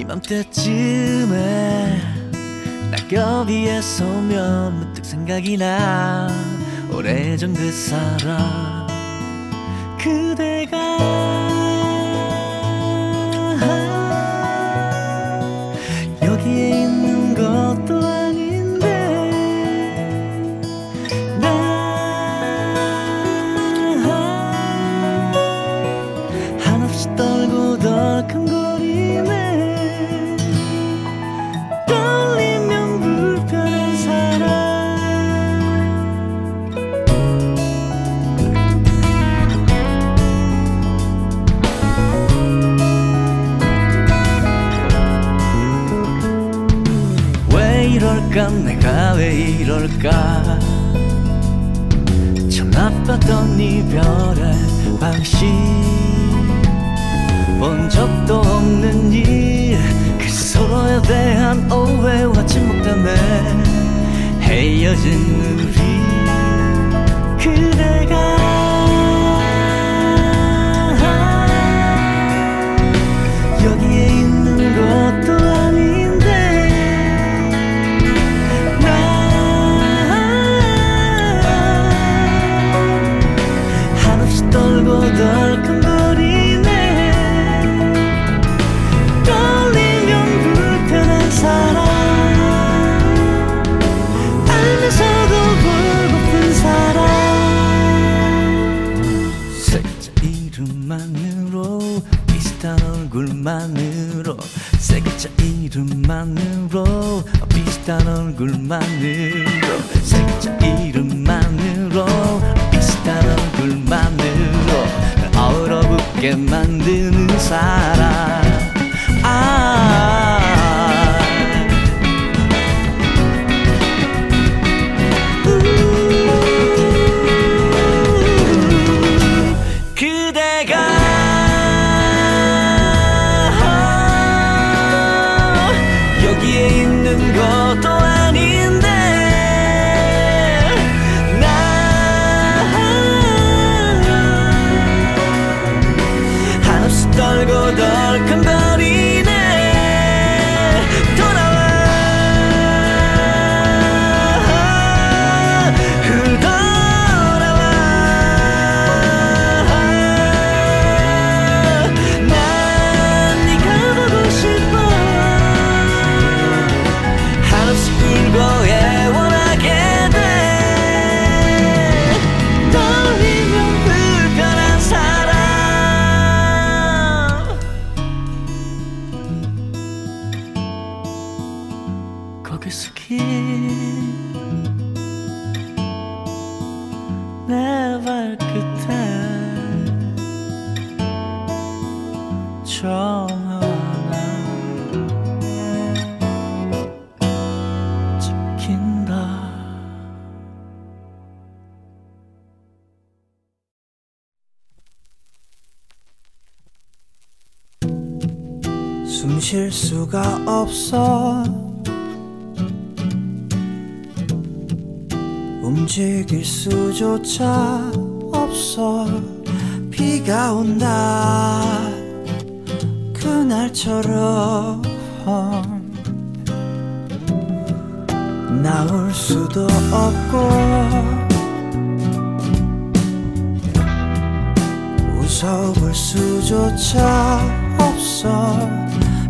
이맘때쯤에 낙엽 위에 서면 문득 생각이 나. 오래전 그 사람 그대가 않을까? 참 아팠던 이별의 방식. 본 적도 없는 일 그 서로에 대한 오해와 침묵 때문에 헤어진 우리. 얼굴만으로. 새 글자 이름만으로 비슷한 얼굴만으로. 새 글자 이름 웃게 만드는 사람. 차 없어. 비가 온다. 그날처럼 나올 수도 없고 웃어볼 수조차 없어.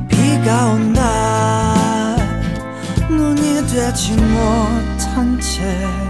비가 온다. 눈이 되지 못한 채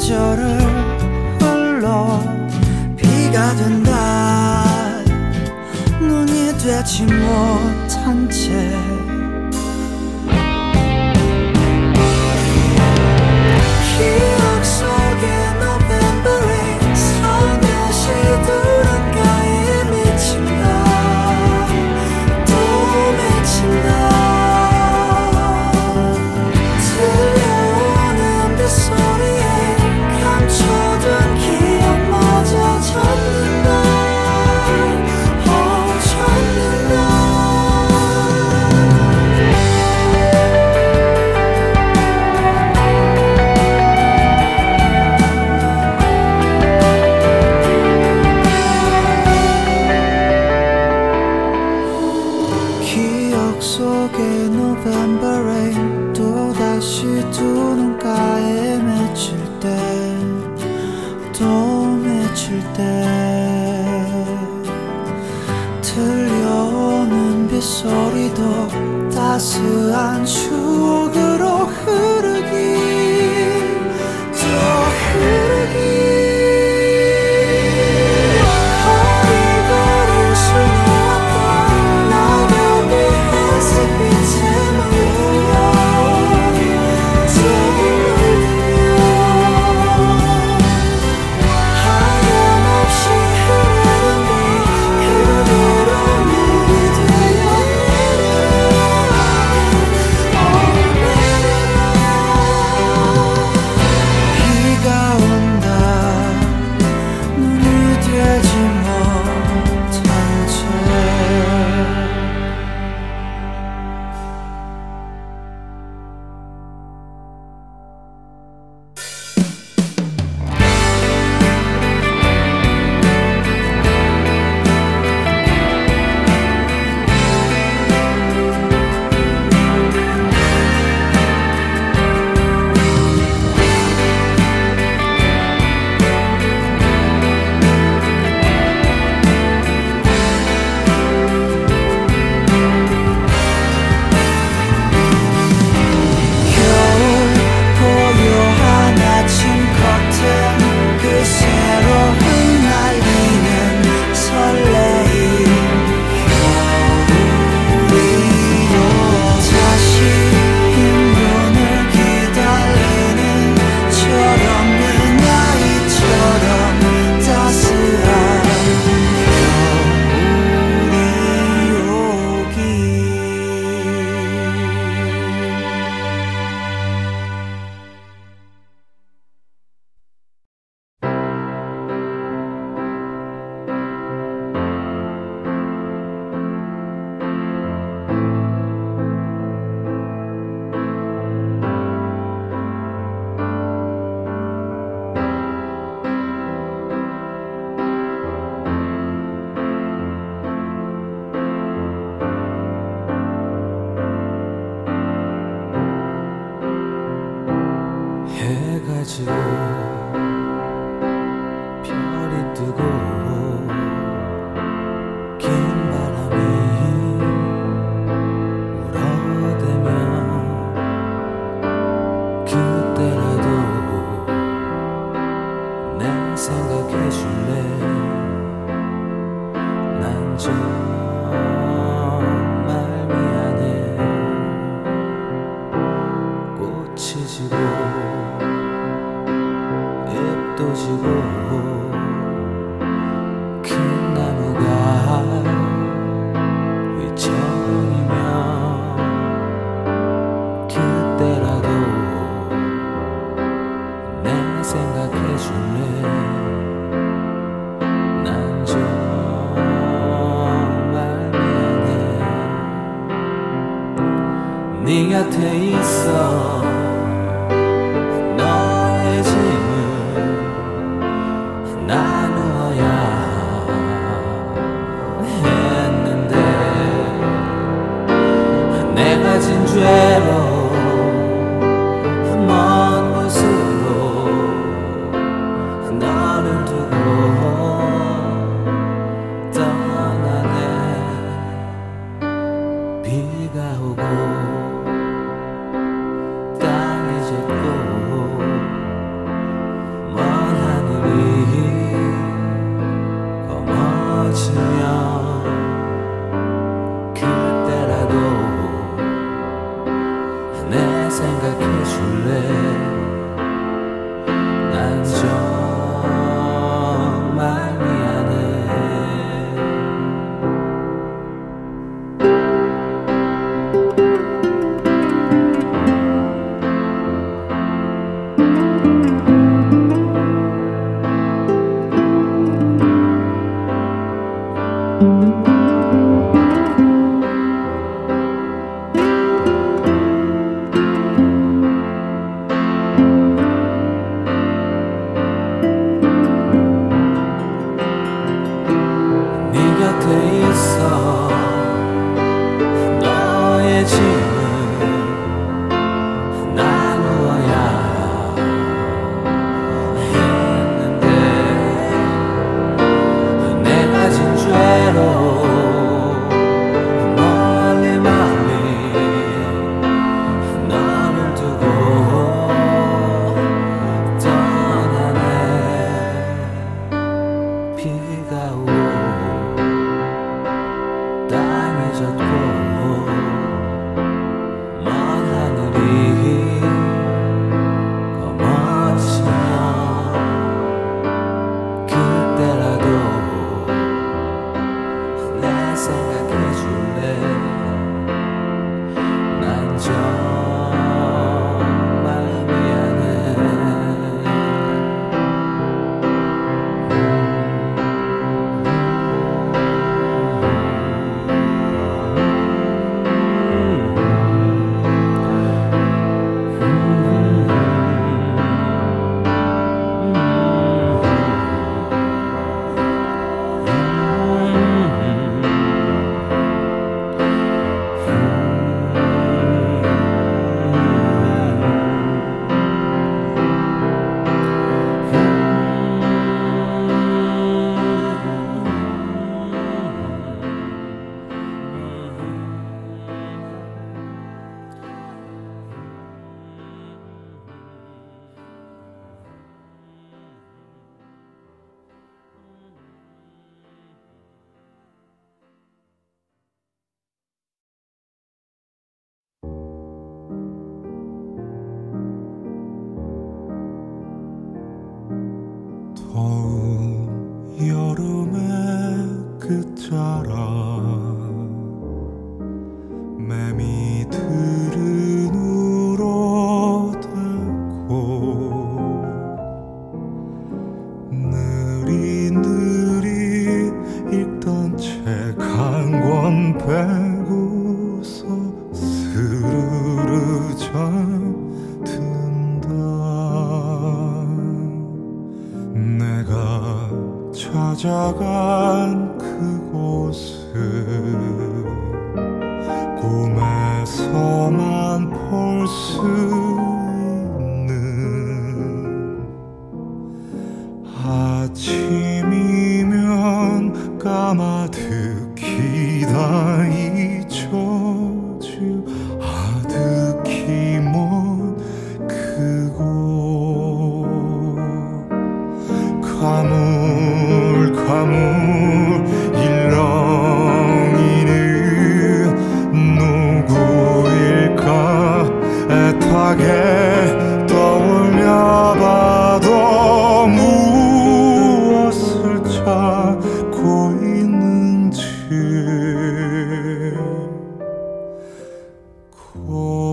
계절을 흘러 비가 된다. 눈이 되지 못한 채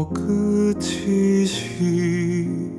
끝이 시리다.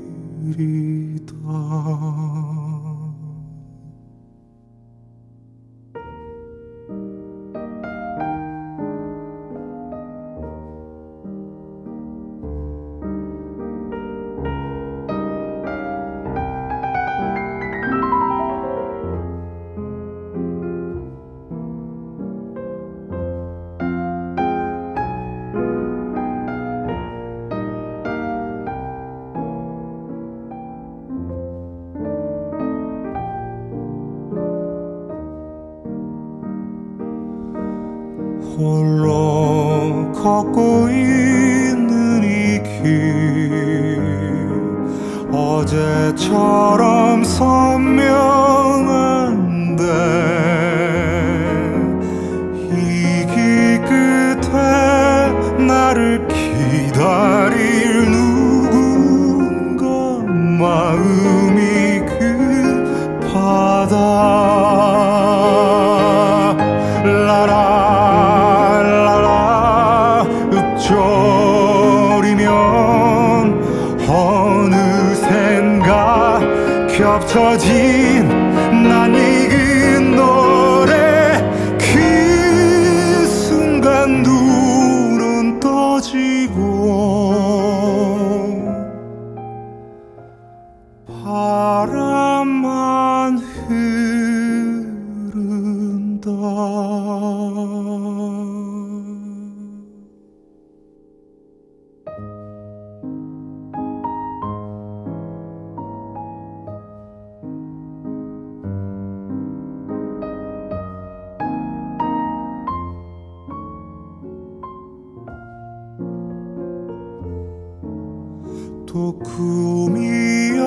또 꿈이었나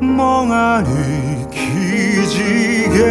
멍하니 기지개를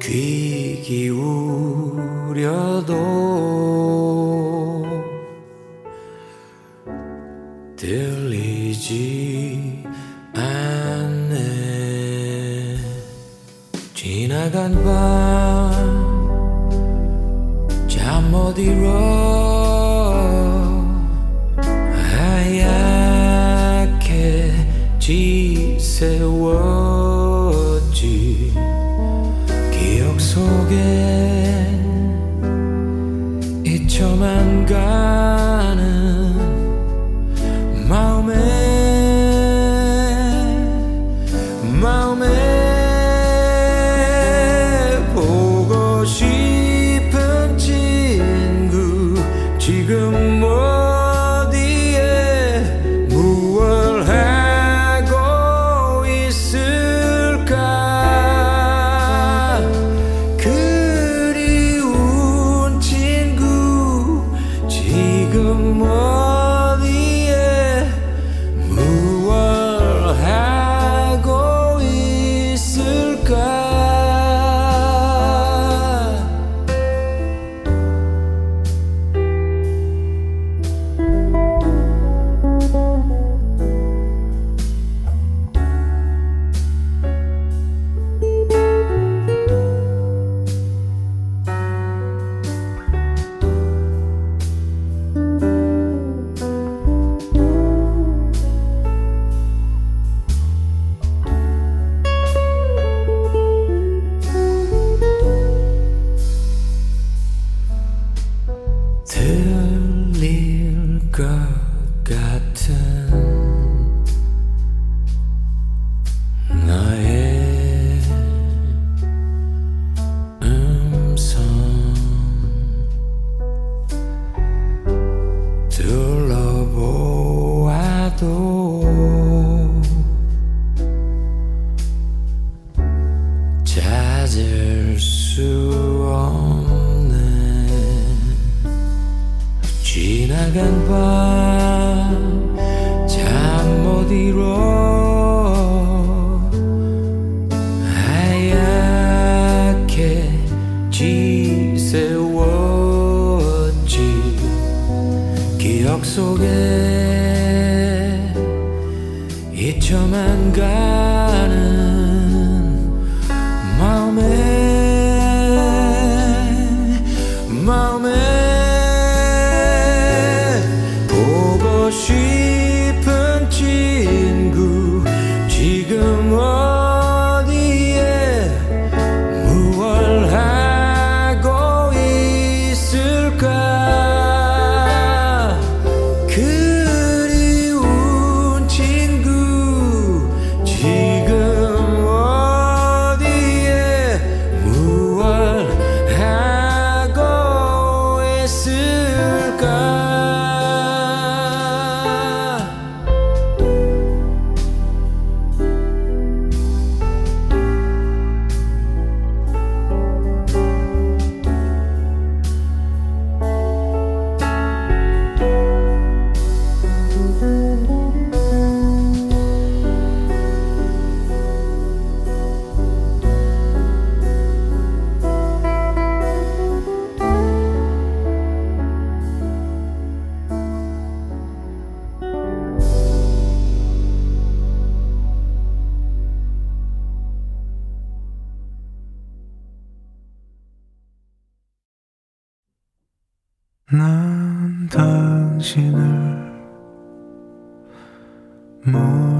귀 기울여도 들리지 않네. 지나간 밤 잠 못 이뤄 난 당신을 몰라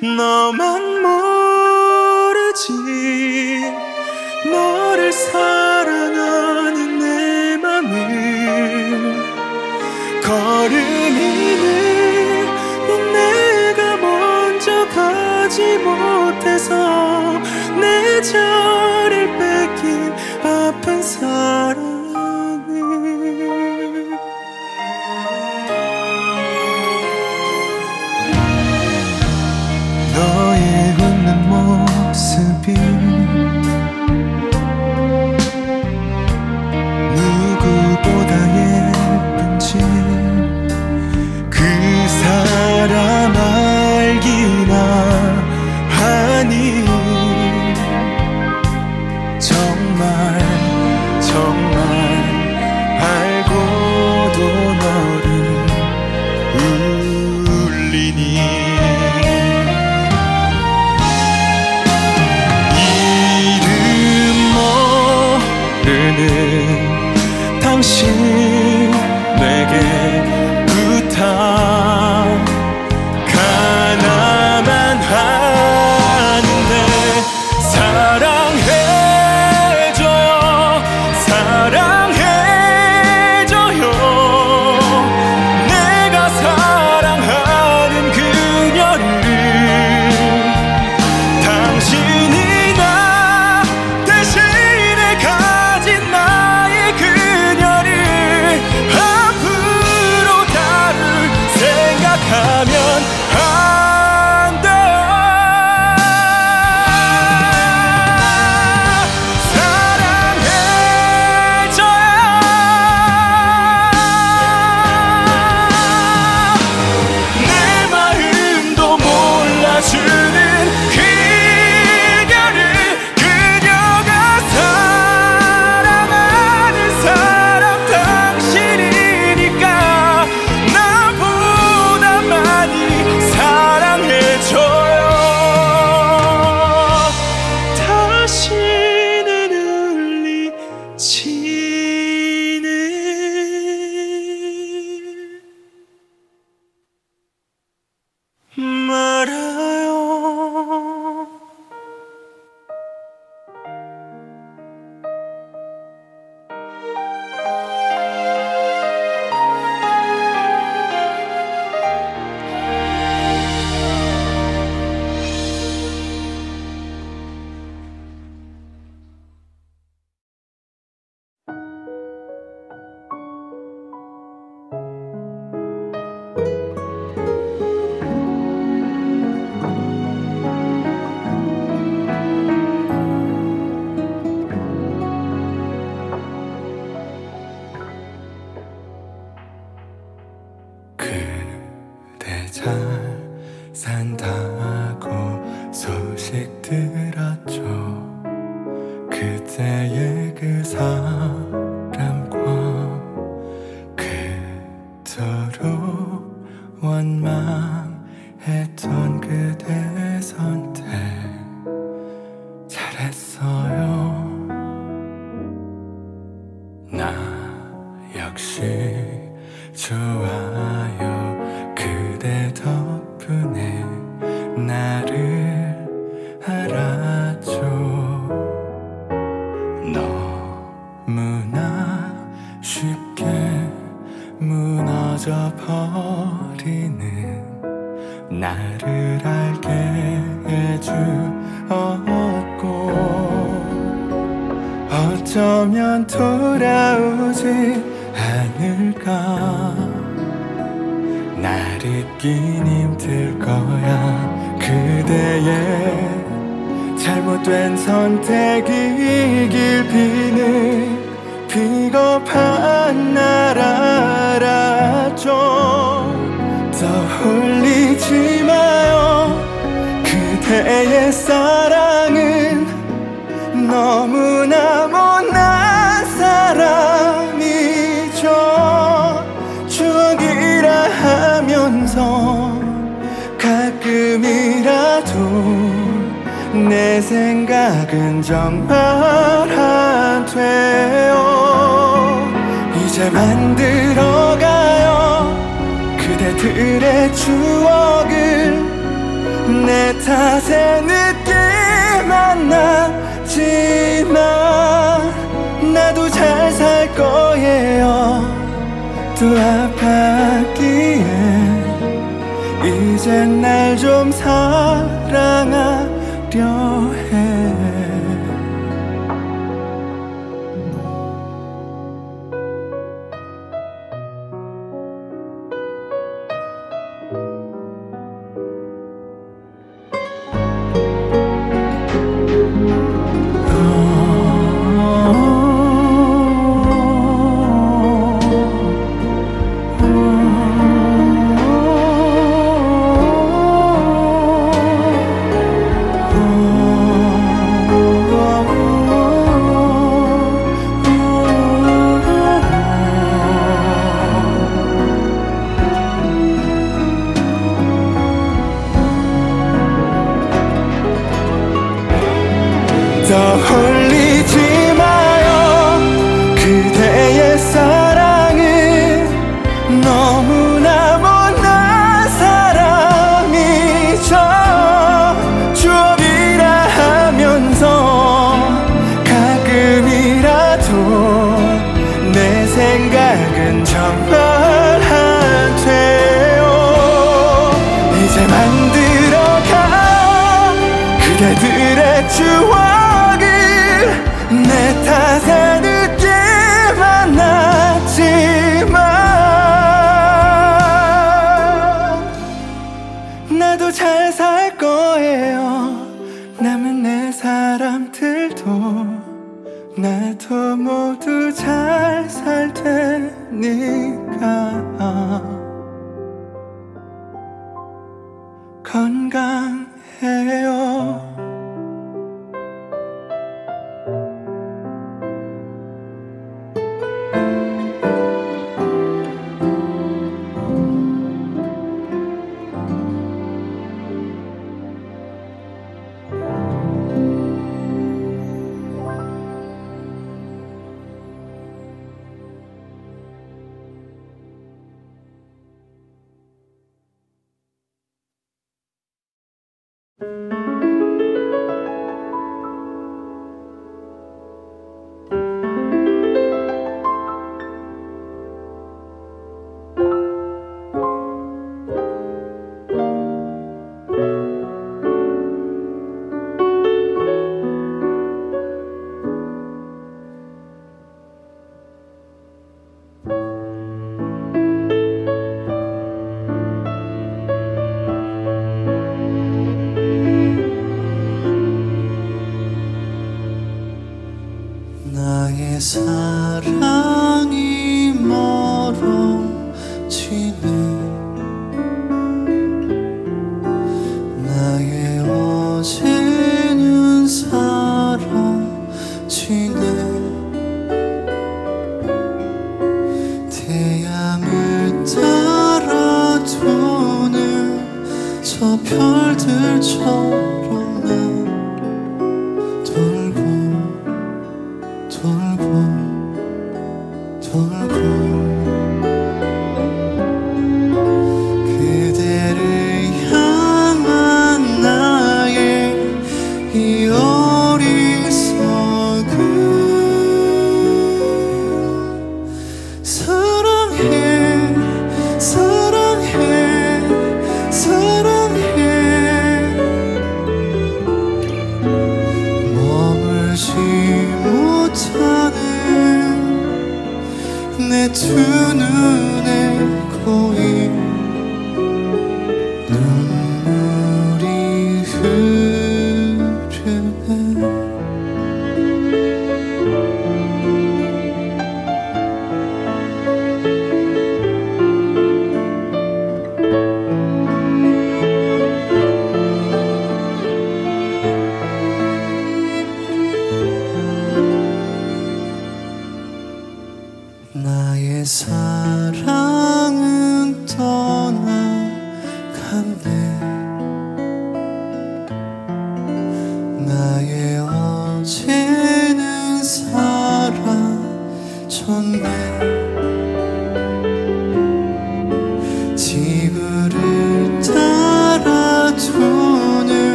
너만 모르지 너를 사랑하는 내 맘을 걸음이는 내가 먼저 가지 못해서 내 자. 버리는 나를 알게 해주었고 어쩌면 돌아오지 않을까. 날 잊긴 힘들 거야. 그대의 잘못된 선택이길 비는 비겁한 날 알아줘 떠올리지 마요. 그대의 사랑은 너무나 못난 사람이죠. 추억이라 하면서 가끔이라도 내 생각은 정말 안 돼요. 이제 만들어가요 그대들의 추억을 내 탓에 늦게 만났지만 나도 잘 살 거예요. 또 아팠기에 이젠 날 좀 사랑하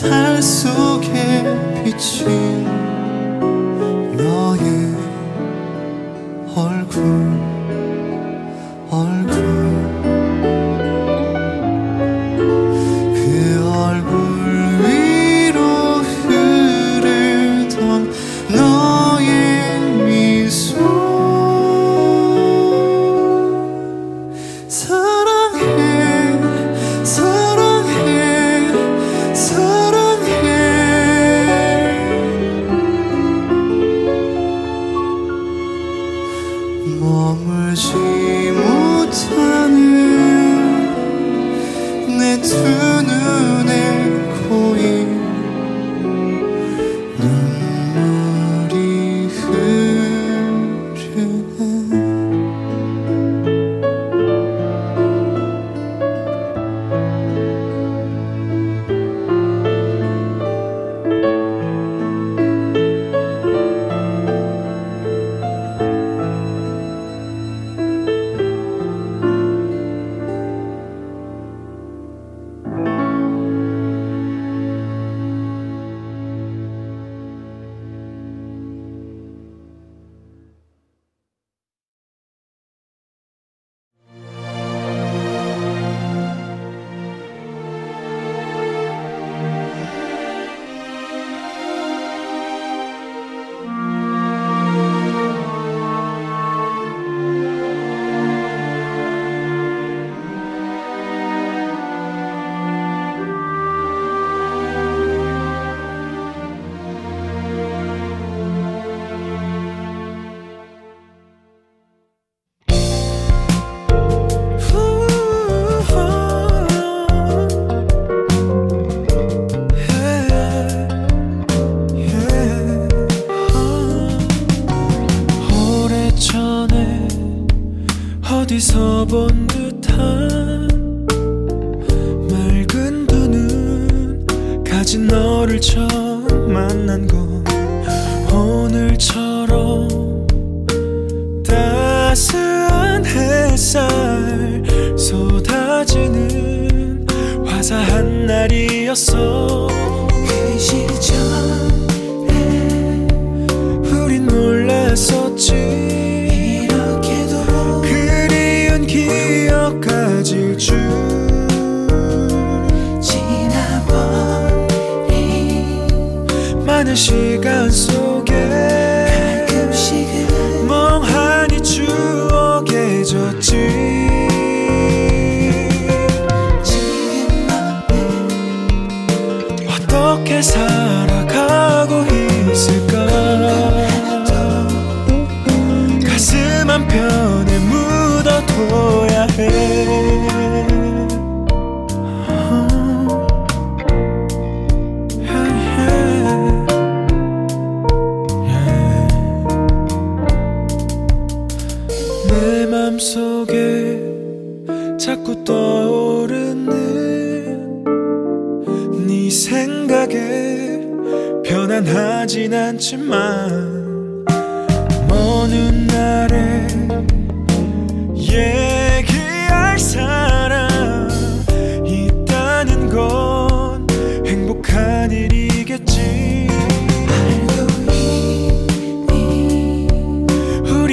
살 속에 비치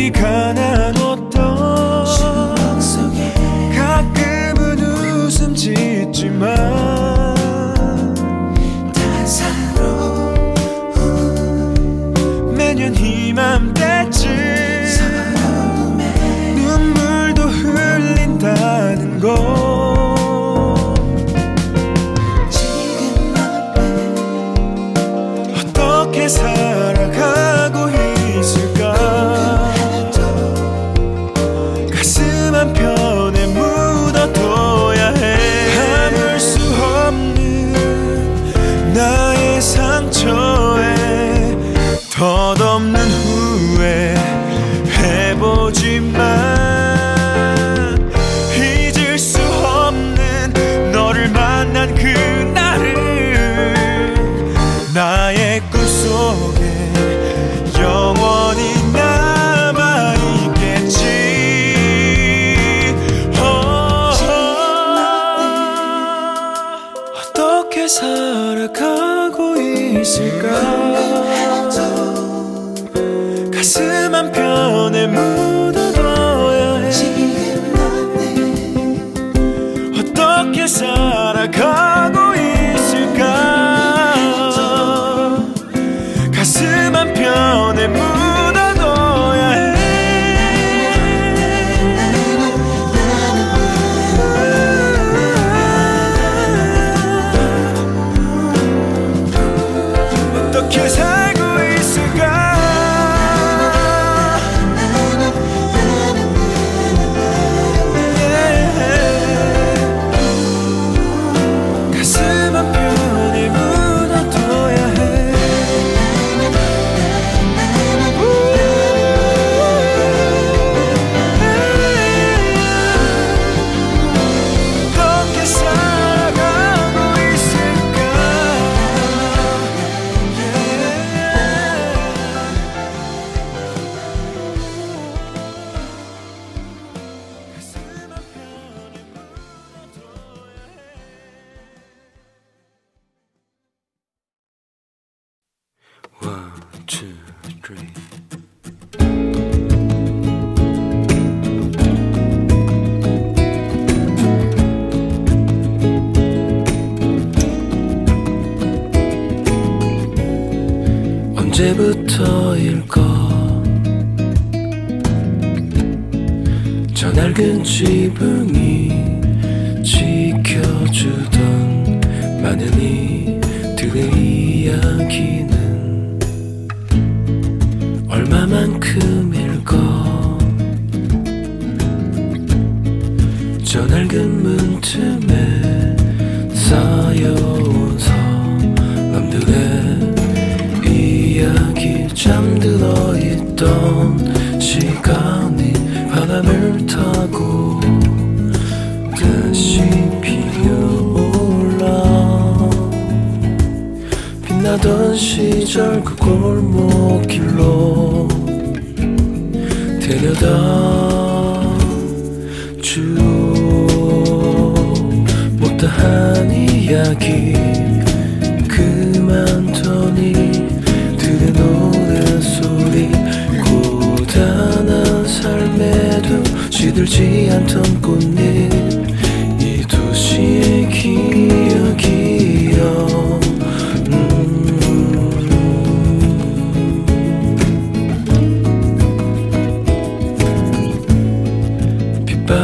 可能。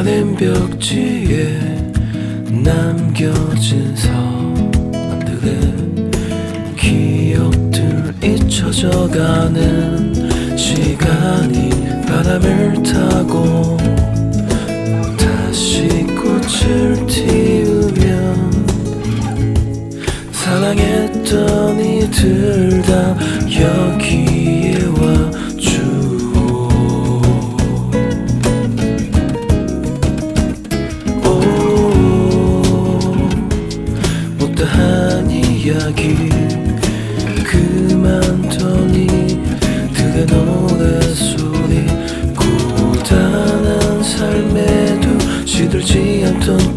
가는 벽지에 남겨진 사람들의 기억들 잊혀져가는 시간이 바람을 타고 다시 꽃을 피우면 사랑했던 이들 다 여기에 와 물들지 않던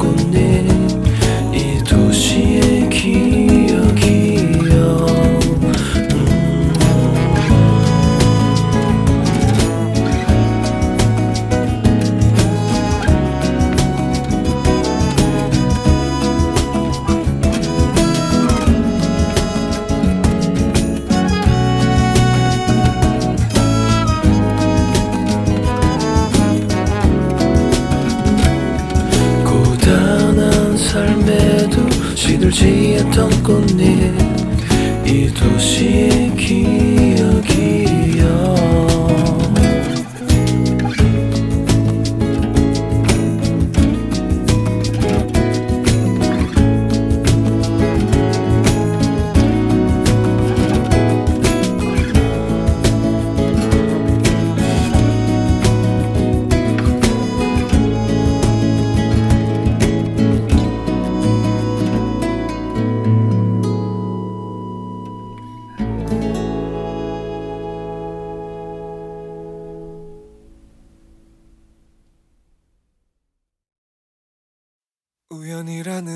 사랑만이라는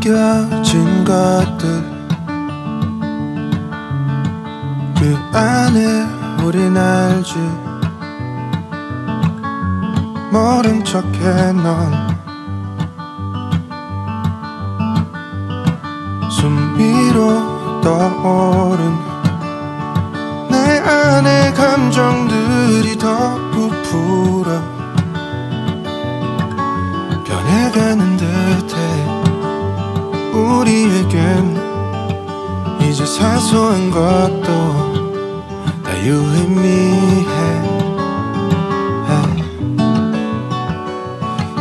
숨겨진 것들. 그 안에 우린 알지 모른 척해 넌 숨비로 떠오른 내 안의 감정들이 더 부풀어 변해가는 듯해. 우리에겐 이제 사소한 것도 다 유의미해.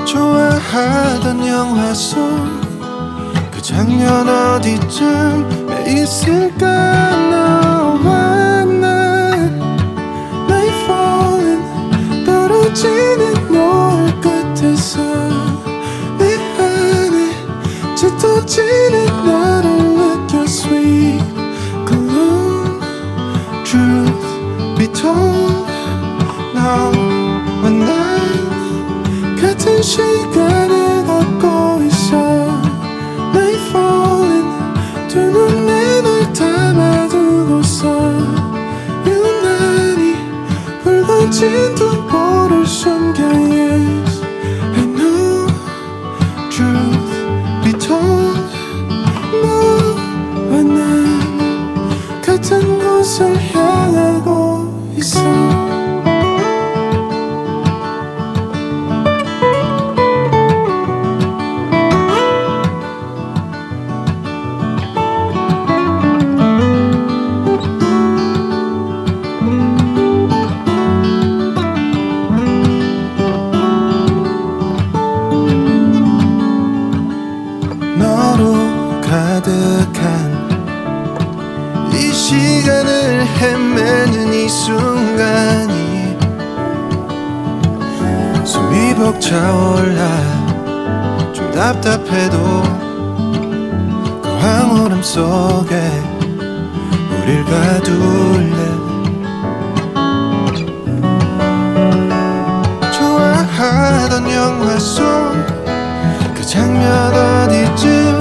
좋아하던 영화 속 그 장면 어디쯤에 있을까? 너와 나 Night falling 떨어진 지는 나를 느껴 sweet gloom truth be told. 너와 난 같은 시간을 걷고 있어 나의 falling 두 눈에 널 담아두고서 유난히 붉어진 벅차올라 좀 답답해도 그 황홀함 속에 우릴 가둘래? 좋아하던 영화 속 그 장면 어디쯤